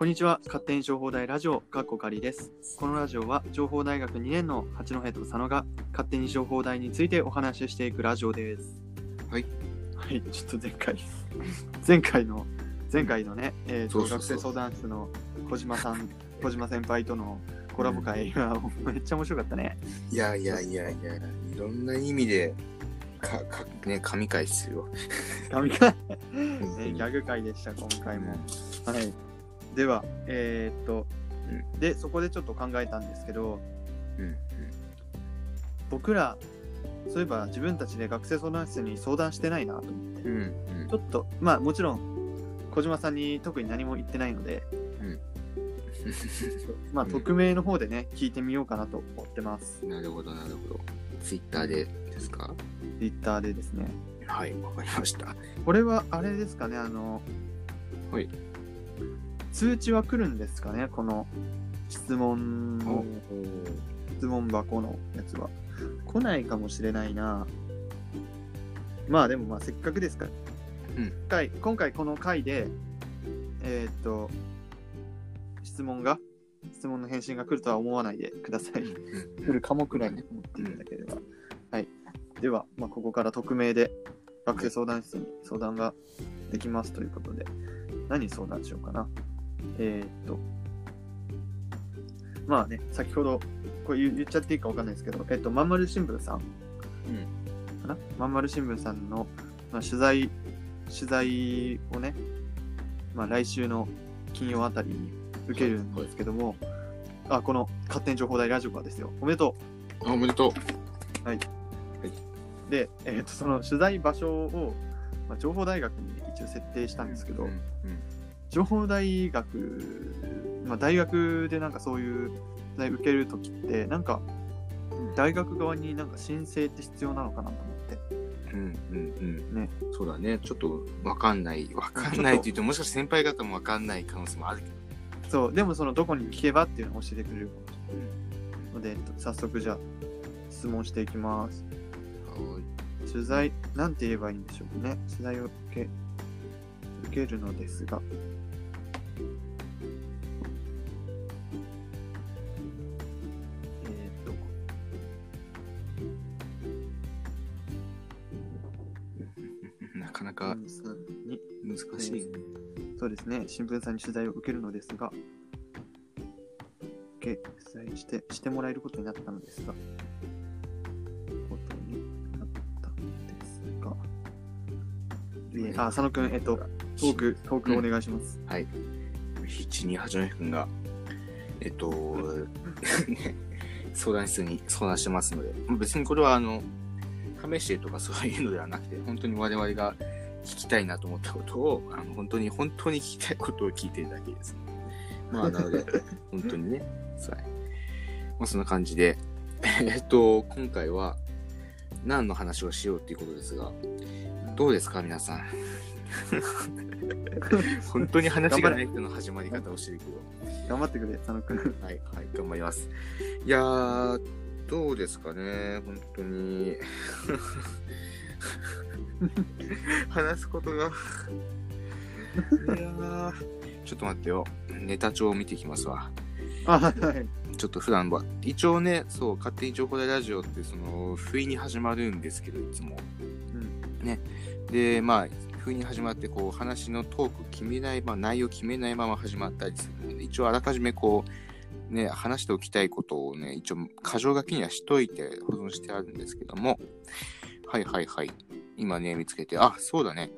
こんにちは。勝手に情報大ラジオかっこかりです。このラジオは情報大学2年の八戸と佐野が勝手に情報大についてお話ししていくラジオです。はい。はい。ちょっと前回前回の前回のね、えーと学生相談室の小島さん小島先輩とのコラボ会がめっちゃ面白かったね。いやいやいやいや、いろんな意味で、か、か、ね、神回っすよ。神回、え本当にーギャグ会でした今回も、はいではえーっと、でそこでちょっと考えたんですけどうん、うん、僕らそういえば自分たちで学生相談室に相談してないなと思って。うん、うん。ちょっとまあもちろん小島さんに特に何も言ってないので、まあうん。匿名の方でね聞いてみようかなと思ってます。なるほど、なるほど。ツイッターでですか？Twitter でですね。はい、わかりました。これはあれですかねあのはい通知は来るんですかね？この質問の質問箱のやつは。来ないかもしれないな。まあでもまあせっかくですから、うん。回今回この回でえーっと質問が質問の返信が来るとは思わないでください。うん、来るかもくらいに思っていただければ、はい。では、まあ、ここから匿名で学生相談室に相談ができますということで。何相談しようかなえーっとまあね先ほどこれ言言っちゃっていいかわかんないですけどえっとまんまる新聞さんかな？まんまる新聞さんの、まあ、取材取材をね、まあ、来週の金曜あたりに受けるんですけども、あこの勝手に情報大ラジオがですよ。おめでとあ、おめでとう。うで、えー、とその取材場所を、まあ、情報大学に一応設定したんですけど、うん、情報大学、まあ、大学でなんかそういう受けるときってなんか大学側になんか申請って必要なのかなと思ってうん、うん、うん。ね。そうだね。ちょっとわかんない。わかんないって言っても、もしかして先輩方もわかんない可能性もあるけど。そうでもそのどこに聞けばっていうのを教えてくれるかもしれないので、えっと早速じゃあ質問していきますはい。取材なんて言えばいいんでしょうね取材を受け受けるのですがなかなか難しいね。そうですね。新聞さんに取材を受けるのですが受け取材してしてもらえることになったのですがことになったのですが。えーあ佐野くんえっとトークトークお願いします、はい。七二八の君が、えっと、ね 相談室に相談してますので、まあ別にこれはあの、試してとかそういうのではなくて、本当に我々が聞きたいなと思ったことを、あの本当に、本当に聞きたいことを聞いてるだけです。まあ、なので、本当にね、はい。まあ、そんな感じで、えっと、今回は何の話をしようっていうことですが、どうですか、皆さん？本当に話がない人の始まり方をしてるけど。頑張ってくれ佐野くんはい、はい、頑張ります。いやー、どうですかね、本当に。話すことが。いやー、ちょっと待ってよ。ネタ帳を見てきますわ。あはいちょっと普段は、一応ね、そう、勝手に情報大ラジオって、その、不意に始まるんですけど、いつも。うんで、まあ、不意に始まって、こう、話のトーク決めない、まあ、内容決めないまま始まったりするので、一応あらかじめこう、ね、話しておきたいことをね、一応、箇条書きにはしといて保存してあるんですけども、はいはいはい。今ね、見つけて、あ、そうだね。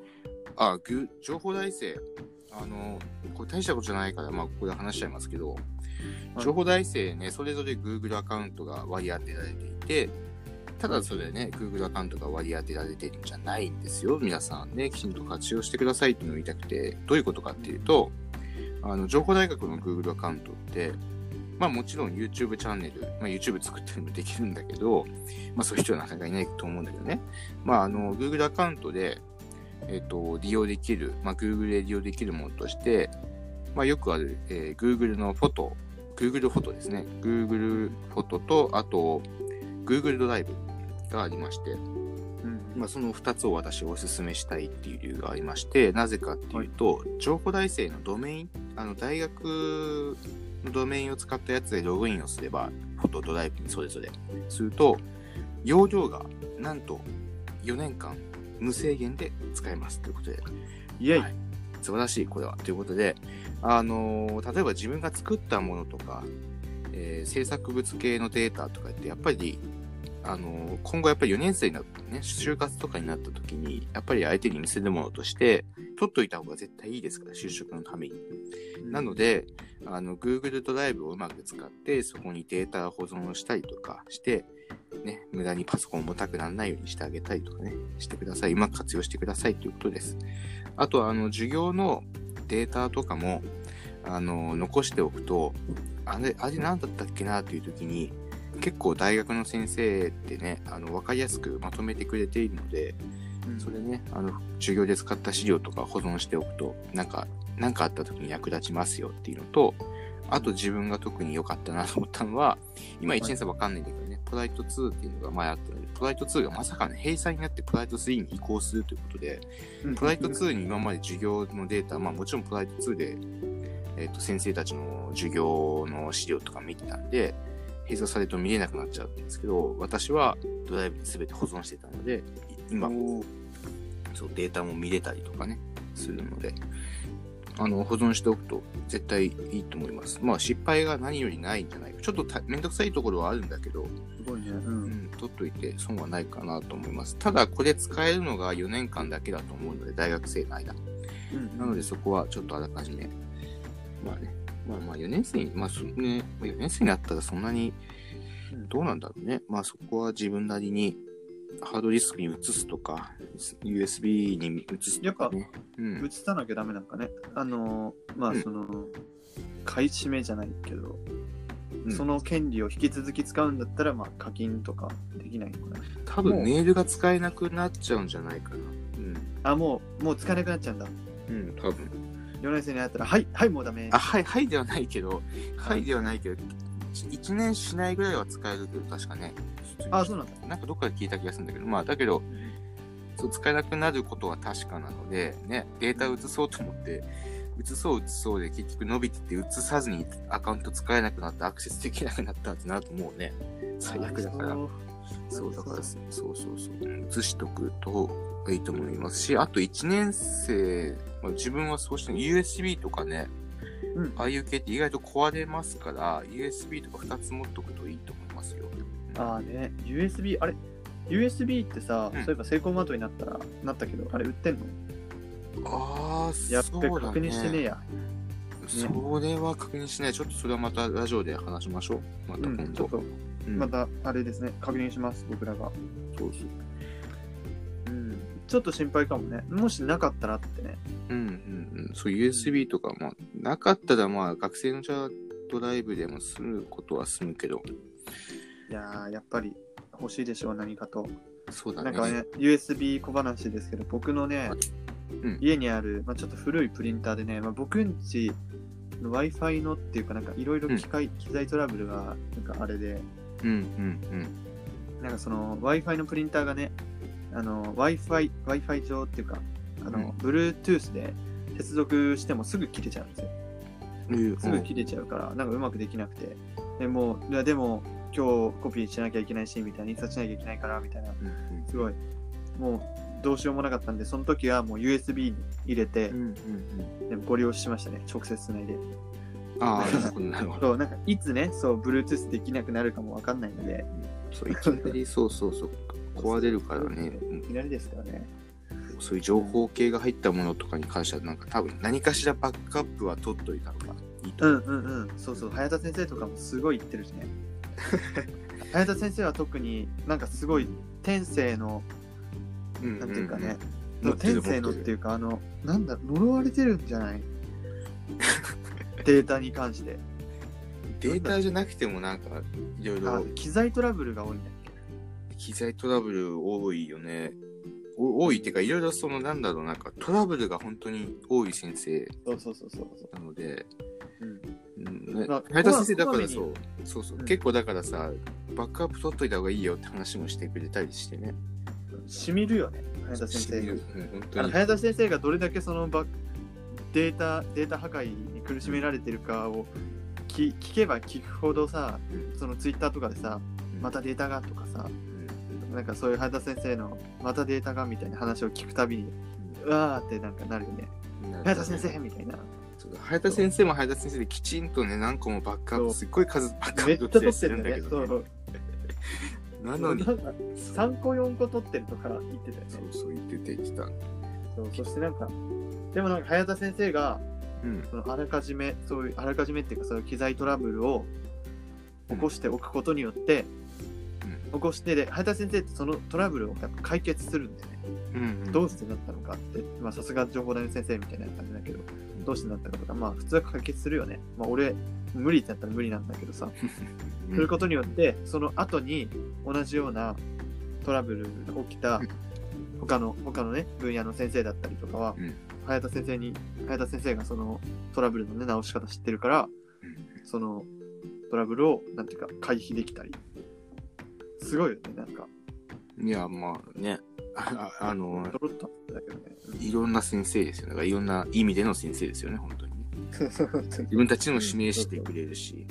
あ、ぐ情報大生。あの、これ大したことじゃないから、まあ、ここで話しちゃいますけど、はい情報大生ね、それぞれ Google アカウントが割り当てられていて、ただそれね、Google アカウントが割り当てられてるんじゃないんですよ。皆さんね、きちんと活用してくださいっていうのを言いたくて、どういうことかっていうと、あの、情報大学の Google アカウントって、まあもちろん YouTube チャンネル、まあ YouTube 作ってるのもできるんだけど、まあそういう人はなかなかいないと思うんだけどね。まああの、Google アカウントで、えっ、と、利用できる、まあ Google で利用できるものとして、まあよくある、えー Google のフォト、Google フォトですね。Google フォトと、あと、Google ドライブがありまして、うんまあ、その2つを私お勧めしたいっていう理由がありまして、なぜかっていうと、情報大生のドメイン、あの大学のドメインを使ったやつでログインをすれば、フォトドライブにそれぞれす。ると、容量がなんと4年間無制限で使えますということで、イェイ、はい。素晴らしい、これは。ということで、あのー例えば自分が作ったものとか、えー制作物系のデータとかって、やっぱり、あのー今後やっぱり4年生になってね、就活とかになった時に、やっぱり相手に見せるものとして、取っといた方が絶対いいですから、就職のために。なので、あの、Google ドライブをうまく使って、そこにデータ保存をしたりとかして、ね、無駄にパソコン重たくならないようにしてあげたりとかね、してください。うまく活用してくださいということです。あと、あの、授業のデータとかも、あの、残しておくと、あれ、あれ何だったっけなっていう時に、結構大学の先生ってね、あの、わかりやすくまとめてくれているので、うん。それね、あの、授業で使った資料とか保存しておくと、なんか、なんかあった時に役立ちますよっていうのと、あと自分が特に良かったなと思ったのは、今1年生わかんないんだけどね、プライト2っていうのが前あったので、プライト2がまさかね、閉鎖になってプライト3に移行するということで、うん。プライト2に今まで授業のデータ、まあもちろんプライト2で、えっ、と、先生たちの授業の資料とか見てたんで、閉鎖されると見れなくなっちゃうんですけど、私はドライブに全て保存してたので、今、そうデータも見れたりとかね、するので、あの、保存しておくと絶対いいと思います。まあ失敗が何よりないんじゃないか。ちょっとためんどくさいところはあるんだけど、すごいね。う。うんん、取っといて損はないかなと思います。ただ、これ使えるのが4年間だけだと思うので、大学生の間。うんなので、そこはちょっとあらかじめ、まあね、まあまあ4年生に、まあそね、4年生になったらそんなにうんどうなんだろうね。まあそこは自分なりにハードディスクに移すとか、USB に移すとかね。うん映。さなきゃダメなんかね。あのー、まあうんその、買い占めじゃないけど、うんその権利を引き続き使うんだったら、まあ課金とかできないのかな。多分メールが使えなくなっちゃうんじゃないかな。うん。あ、もう、もう使えなくなっちゃうんだ。うん、多分。4年生になったら、はい、はい、もうダメ。あ、はい、はいではないけど、はいではないけど、1年しないぐらいは使えるけど、確かね。あ、そうなんだ。なんかどっかで聞いた気がするんだけど、まあ、だけど、そう使えなくなることは確かなので、ね、データ移そうと思って、移そう移そうで結局伸びてて移さずにアカウント使えなくなってアクセスできなくなったってなるともうね、最悪だから。そうだから、そうそうそう。移しとくといいと思いますし、あと1年生、まあ自分はそうして USB とかね、うんああいう系って意外と壊れますから、USB とか2つ持っとくといいと思いますよ。ああね、USB、あれ ?USB ってさ、うんそういえばセイコーマートになったら、なったけど、あれ売ってんの？ああ、やっべ、そうだ確認してねえや。それは確認しない。ちょっとそれはまたラジオで話しましょう。またうん、今度。うんまた、あれですね、確認します、僕らが。そうそう。うん。ちょっと心配かもね。もしなかったらってね。うんうんうん。そう、USB とか、まあ、なかったらまあ、学生のじゃあドライブでも済むことは済むけど、いやー、やっぱり欲しいでしょう、何かと。そうだね。なんかね、USB 小話ですけど、僕のね、うん家にある、まあ、ちょっと古いプリンターでね、まあ、僕んちの Wi-Fi のっていうか、なんかいろいろ機械、機材トラブルが、なんかあれで、うんうんうん。なんかその Wi-Fi のプリンターがね、あの Wi-Fi、Wi-Fi 上っていうか、あの、うん Bluetooth で接続してもすぐ切れちゃうんですよ。うんすぐ切れちゃうから、なんかうまくできなくて。でもう、いやでも今日コピーしなきゃいけないし、みたいな、印刷しなきゃいけないから、みたいな、うんすごい、もうどうしようもなかったんで、その時はもう USB に入れてうんうんうん。でご利用しましたね、直接つないで。ああ、なるほど、なるほど。そう、なんかいつね、そう、Bluetooth できなくなるかもわかんないので、そう、いきなり、そうそうそう。壊れるからね。いきなりですからね。そういう情報系が入ったものとかに関しては、なんか多分何かしらバックアップは取っといた方がいいと思う。うんうんうん、そうそう、早田先生とかもすごい言ってるしね。早田先生は特になんかすごい天性の、うんなんていうかね、持ってる天性のっていうか、あの、なんだ、呪われてるんじゃない？データに関して。データじゃなくてもなんか、いろいあろ、機材トラブルが多いんだっけ？機材トラブル多いよね。お多いっていうか、いろいろその、なんだろう、なんかトラブルが本当に多い先生そうそうそうそう。なので、うん、早田先生だからそう、そうそう、うん。結構だからさ、バックアップ取っといた方がいいよって話もしてくれたりしてね。しみるよね、早田先生がうん、本当に。早田先生がどれだけそのバデータ、データ破壊に苦しめられてるかを聞聞けば聞くほどさ、そのツイッターとかでさ、またデータがとかさ、なんかそういう早田先生のまたデータがみたいな話を聞くたびに、うわーってなんかなるよね。早田先生みたいな。早田先生も早田先生できちんとね、何個もバックアップ、すっごい数バックアップ取ってるんだけど、なのに。3個4個取ってるとか言ってたよね。そうそう言ってて言ってた。そうそしてなんか、でもなんか早田先生が、うん、そのあらかじめ、そういうあらかじめっていうか、そういう機材トラブルを起こしておくことによって、うん、起こしてで、早田先生ってそのトラブルをやっぱ解決するんだよね。うんうん、どうしてなったのかって、まあさすが情報大の先生みたいな感じだけど、どうしてなったかとか、まあ普通は解決するよね。まあ俺、無理ってやったら無理なんだけどさ。することによって、その後に同じようなトラブルが起きた他の、他のね、分野の先生だったりとかは、早田先生に、早田先生がそのトラブルのね、直し方知ってるから、そのトラブルを、なんていうか、回避できたり。すごいよね、なんか。いや、まあね、ああの、ドロッとだけどね。いろんな先生ですよ。だからいろんな意味での先生ですよね、本当に。自分たちも指名してくれるし。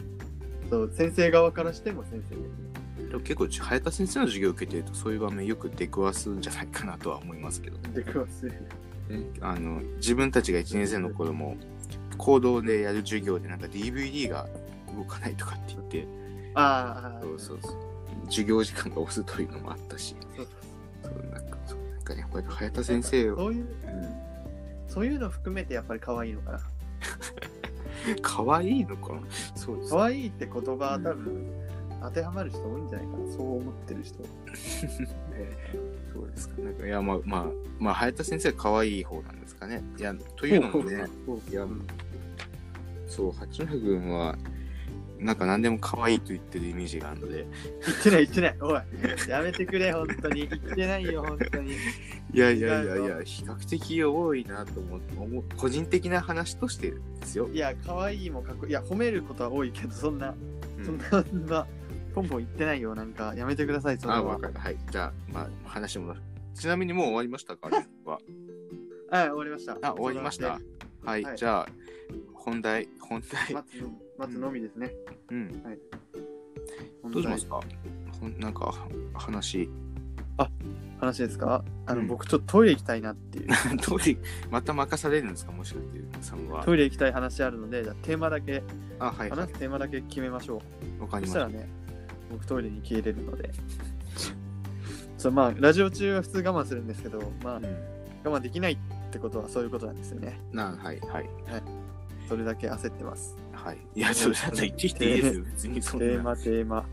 そう先生側からしても先生でも結構早田先生の授業を受けてるとそういう場面よく出くわすんじゃないかなとは思いますけど、出くわすあの自分たちが1年生の頃も行動でやる授業でなんか DVD が動かないとかって言ってああそうそうそう。授業時間が押すというのもあったし。そうそうなんかそうなんかねこうやって早田先生をそういう、うん、そういうの含めてやっぱり可愛いのかな。可愛いのか？なそうです、可愛いって言葉は多分、当てはまる人多いんじゃないかな、そう思ってる人。そうですか？なんかいや、まあ、まあ、まあ、早田先生は可愛い方なんですかね。いや、というのもね、いや、そう、八戸君は、なんか何でも可愛いと言ってるイメージがあるので。言ってない言ってない。おい、やめてくれ、本当に。言ってないよ、本当に。いやいやいやいや、比較的多いなと思って、個人的な話としてですよ。いや、可愛いもかっこいい。いや、褒めることは多いけど、そんな、うん、そんな、そんな、ポンポン言ってないよ。なんか、やめてください、それは。あ、わかる。はい。じゃあ、まあ、話も。ちなみにもう終わりましたか？は。はい、終わりました。あ、終わりました。はい、はい、じゃあ、本題、本題。待つ待つのみですね。うん。はい。どうしますか？ほんなんか、話。あ、話ですか？あの、うん、僕ちょっとトイレ行きたいなっていう。トイレ、また任されるんですか？もしかして、さんは。トイレ行きたい話あるので、じゃテーマだけ、あ、はい、はい、話すテーマだけ決めましょう。わかりました。そしたらね、僕トイレに消えれるので。そうまあ、ラジオ中は普通我慢するんですけど、まあ、うん、我慢できないってことはそういうことなんですよね。なはい、はい。はい。それだけ焦ってます。はい。いや、それだってきていいですよ。別にそんな。テーマ、テーマ、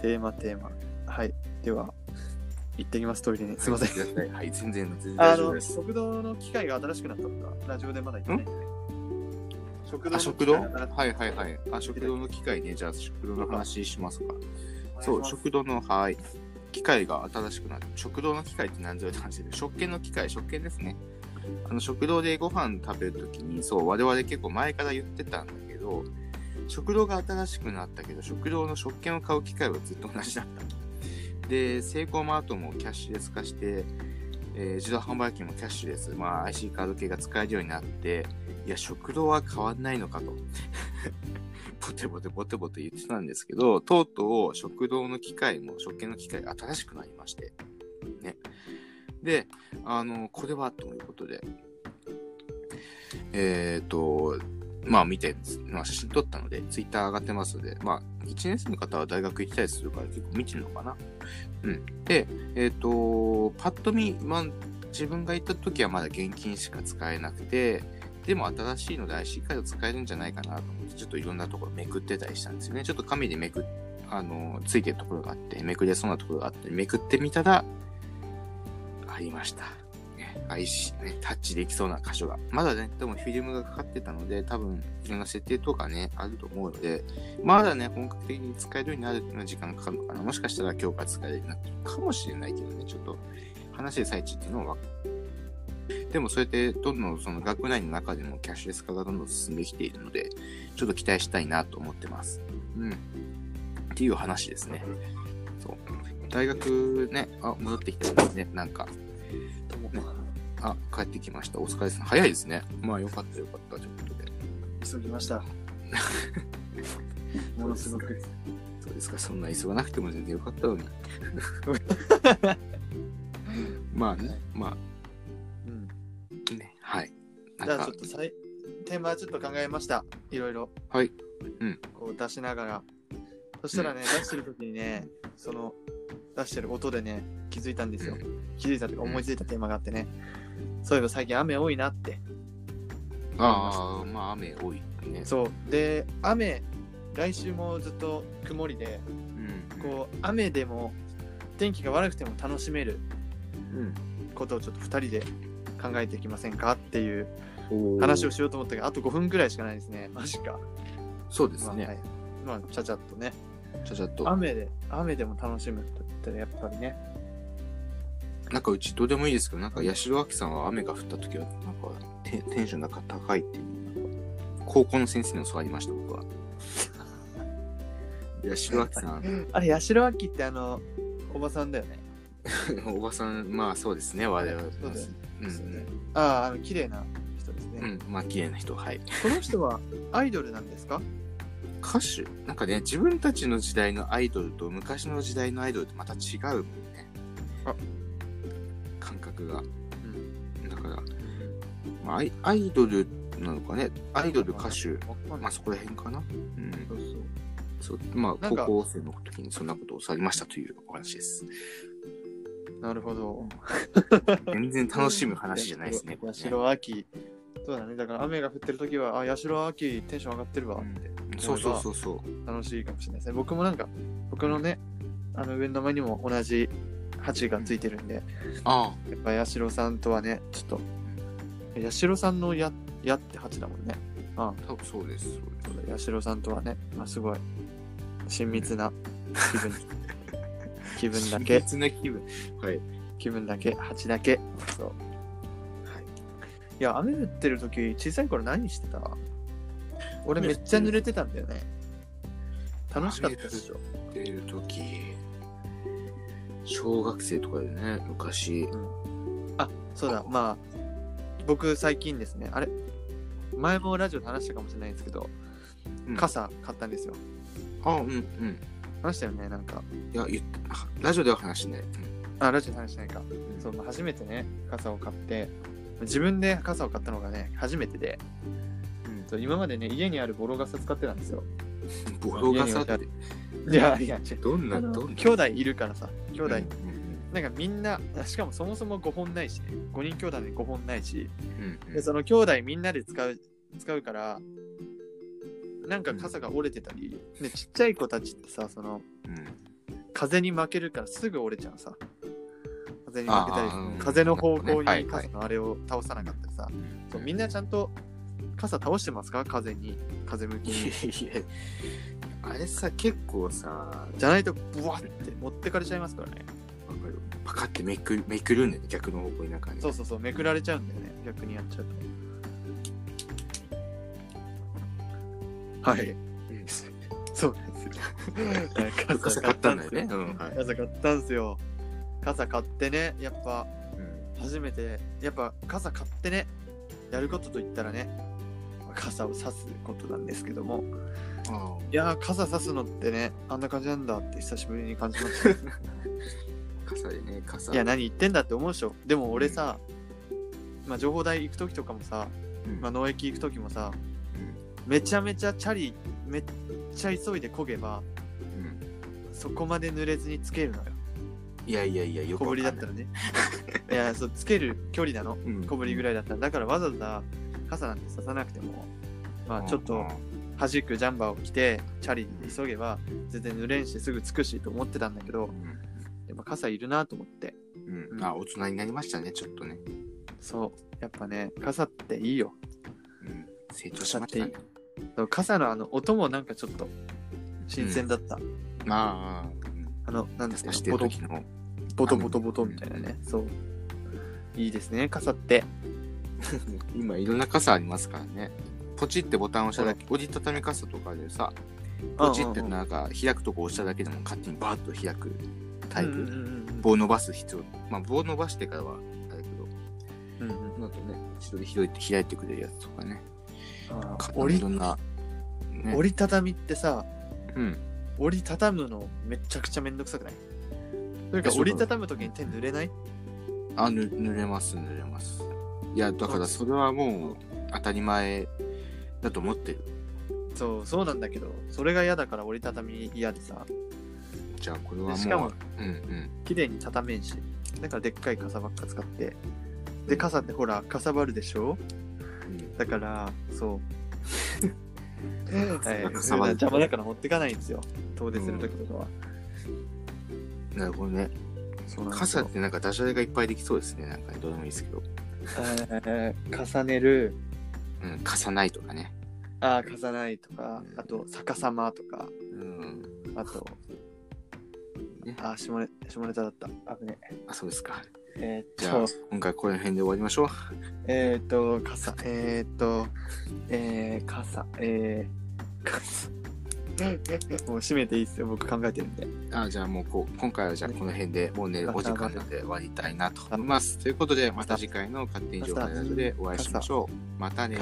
テーマ、テーマ。はい。では、行ってきます、トイレに。すみません。はい、全然、全然 大丈夫です。食堂の機械が新しくなったのか、ラジオでまだ言ってないんで。食堂？食堂はいはいはい。あ、食堂の機械ね。じゃあ、食堂の話しますか。そう、食堂の、はい。機械が新しくなって、食堂の機械って何ぞやって話で、食券の機械、食券ですね。あの食堂でご飯食べるときに、そう、我々結構前から言ってたんだけど、食堂が新しくなったけど、食堂の食券を買う機会はずっと同じだったと。で、セイコーマートもキャッシュレス化して、えー、自動販売機もキャッシュレス、まあ IC カード系が使えるようになって、いや、食堂は変わんないのかと。ボテボテボテボテ言ってたんですけど、とうとう食堂の機械も、食券の機械が新しくなりまして、ね。で、あの、これはということで、えっ、ー、と、まあ見て、まあ、写真撮ったので、ツイッター上がってますので、まあ、1年生の方は大学行きたりするから結構見てるのかな。うん。で、えっ、ー、と、パッと見、まあ、自分が行った時はまだ現金しか使えなくて、でも新しいので IC カード使えるんじゃないかなと思って、ちょっといろんなところめくってたりしたんですよね。ちょっと紙でめくあの、ついてるところがあって、めくれそうなところがあって、めくってみたら、ありました。IC ね、タッチできそうな箇所が。まだね、でもフィルムがかかってたので、多分いろんな設定とかね、あると思うので、まだね、本格的に使えるようになるの時間かかるのかな。もしかしたら今日から使えるようになってるかもしれないけどね、ちょっと話してる最中っていうのはでもそうやってどんどんその学内の中でもキャッシュレス化がどんどん進んできているので、ちょっと期待したいなと思ってます。うん。っていう話ですね。そう。大学ね、あ、戻ってきたんですね、なんか。ね、あ、帰ってきました。お疲れ様。早いですね。まあよかったよかったということで。急ぎました。ものすごく。そうですか、そんな急がなくても全然よかったのに。まあね、まうん。あね、はい。じゃあちょっとさいテーマちょっと考えました。いろいろ。はい。うん。こう出しながら。そしたらね、出してる時にね、その出してる音でね、気づいたんですよ。気づいたというか思いついたテーマがあってね。そういえば最近雨多いなって。ああ、まあ雨多いね。そう。で、雨、来週もずっと曇りで、うん。こう、雨でも天気が悪くても楽しめるうん。ことをちょっと2人で考えていきませんかっていう話をしようと思ったけど、あと5分くらいしかないですね。マジか。そうですまあ、はね。いまあ、ちゃちゃっとね。ちゃちゃっと。雨で、雨でも楽しむって言ったらやっぱりね。なんかうちどうでもいいですけど、なんか八代亜紀さんは雨が降った時は、なんかテテンションなんか高いっていう、高校の先生に教わりました、僕は。八代亜紀さん、あれ、八代亜紀ってあの、おばさんだよね。おばさん、まあそうですね、我々は。そうだよねああ、あの、綺麗な人ですね。うん、うん、まあ綺麗な人、はい。この人はアイドルなんですか？歌手？なんかね、自分たちの時代のアイドルと昔の時代のアイドルってまた違うもんね。あ感覚が。うん。だから、まあ、アイアイドルなのかね、アイドル歌手、まあそこら辺かな？うん。そうそう。そうまあ、高校生の時にそんなことをされましたというお話です。なるほど。全然楽しむ話じゃないですね、八ね。代亜紀。そうだね。だから雨が降ってる時は、あ、八代亜紀テンション上がってるわって。そうそうそうそう。楽しいかもしれないですね。僕もなんか、僕のね、あの上の名前にも同じ鉢がついてるんで、あやっぱ八代さんとはね、ちょっと、八代さんのや、やって鉢だもんね。ああ、多分そうです。そうそうだ八代さんとはね、まあ、すごい親密な気分、気分だけ、別な気分。はい。気分だけ、鉢だけ。そう。はい。いや、雨降ってる時、小さい頃何してた？俺めっちゃ濡れてたんだよね。楽しかったでしょ。出る時小学生とかでね、昔。あ、そうだ、まあ、僕最近ですね、あれ？前もラジオで話したかもしれないんですけど、うん傘買ったんですよ。あ、うんうん。話したよね、なんか。いや、ラジオでは話してない。あ、ラジオで話してないか。そう、まあ、初めてね、傘を買って、自分で傘を買ったのがね、初めてで、うん。そう今までね、家にあるボロ傘使ってたんですよ。ボロ傘って、いや、いや、違う。どんな、あのどんな？兄弟いるからさ、兄弟、うんなんかみんな、しかもそもそも5本ないし、ね、5人兄弟で5本ないし、うんうん。でその兄弟みんなで使う使うからなんか傘が折れてたり、でちっちゃい子たちってさそのうん風に負けるからすぐ折れちゃうさ。風に負けたりあーうん。風の方向に傘のあれを倒さなかったりさ、うん。そうみんなちゃんと傘倒してますか？風に。風向きに。いやいや。あれさ、結構さ、じゃないとブワッて持ってかれちゃいますからね。パカってめくめくるんだよね、逆の方向になんかね。そうそうそうめくられちゃうんだよね。逆にやっちゃうと。はい。うんですそうですよ。傘買ったんだよね。うん、はい。傘買ったんすよ。傘買ってねやっぱうん。初めてやっぱ傘買ってねやることといったらね傘を差すことなんですけども。あいやー傘差すのってねあんな感じなんだって久しぶりに感じました。あ 傘でね、傘。いや何言ってんだって思うでしょ。でも俺さ、まあ情報台行く時とかもさ、うん。まあ、農駅行く時もさうん。めちゃめちゃチャリめっちゃ急いで漕げばうん。そこまで濡れずにつけるのよ。いやいやいや、よく小ぶりだったらね。いやそうつける距離なの。うん。小ぶりぐらいだったら。だからわざわざ傘なんてささなくてもまあちょっと弾くジャンバーを着てチャリで急げば全然濡れんしすぐ着くしと思ってたんだけどやっぱ傘いるなと思って。うん、うん、あ、大人になりましたね、ちょっとね。そう。やっぱね傘っていいよ。うん、成長しましたね。傘のあの音もなんかちょっと新鮮だった、まあ、うん。あのなんですか差してる時の。ボトボトボトみたいなね。そう。いいですね傘って 今いろんな傘ありますからね。ポチってボタンを押しただけ、折りたたみ傘とかでさ、ポチってなんか開くとこ押しただけでも勝手にバーッと開くタイプ。うんうんうん棒伸ばす必要。まあ棒伸ばしてからはあれけど、うんうんなんとね、一度で開いて開いてくれるやつとかね。折りな、ね、折りたたみってさ、うん。折りたたむのめちゃくちゃめんどくさくない？というか折りたたむときに手濡れない？あ、ぬ濡れます、濡れます。いや、だからそれはもう当たり前だと思ってる。そうそうなんだけどそれが嫌だから折りたたみ嫌でさ。じゃあこれはもう、しかもうんうん。綺麗に畳めんし。だからでっかい傘ばっか使って。で傘ってほらかさばるでしょ？うん。だからそう。はい、邪魔だから持ってかないんですよ。遠出するときとかは、なるほどね。傘ってなんかダジャレがいっぱいできそうですね。なんかどうでもいいですけど。え ー重ねる。うん、傘ないとかね。あー重ないとか。あと逆さまとか。うん。あとね。あー下ネ下ネタだった。危ねあ、そうですか。えーじゃあっと、今回この辺で終わりましょう。えーっと傘。えーっとえー、傘。えー、傘 もう閉めていいっすよ僕考えてるんであじゃあもうこう今回はじゃあこの辺でもうねお時間なんで終わりたいなと思います。ということでまた次回の勝手に情報ラジオでお会いしましょう。またね。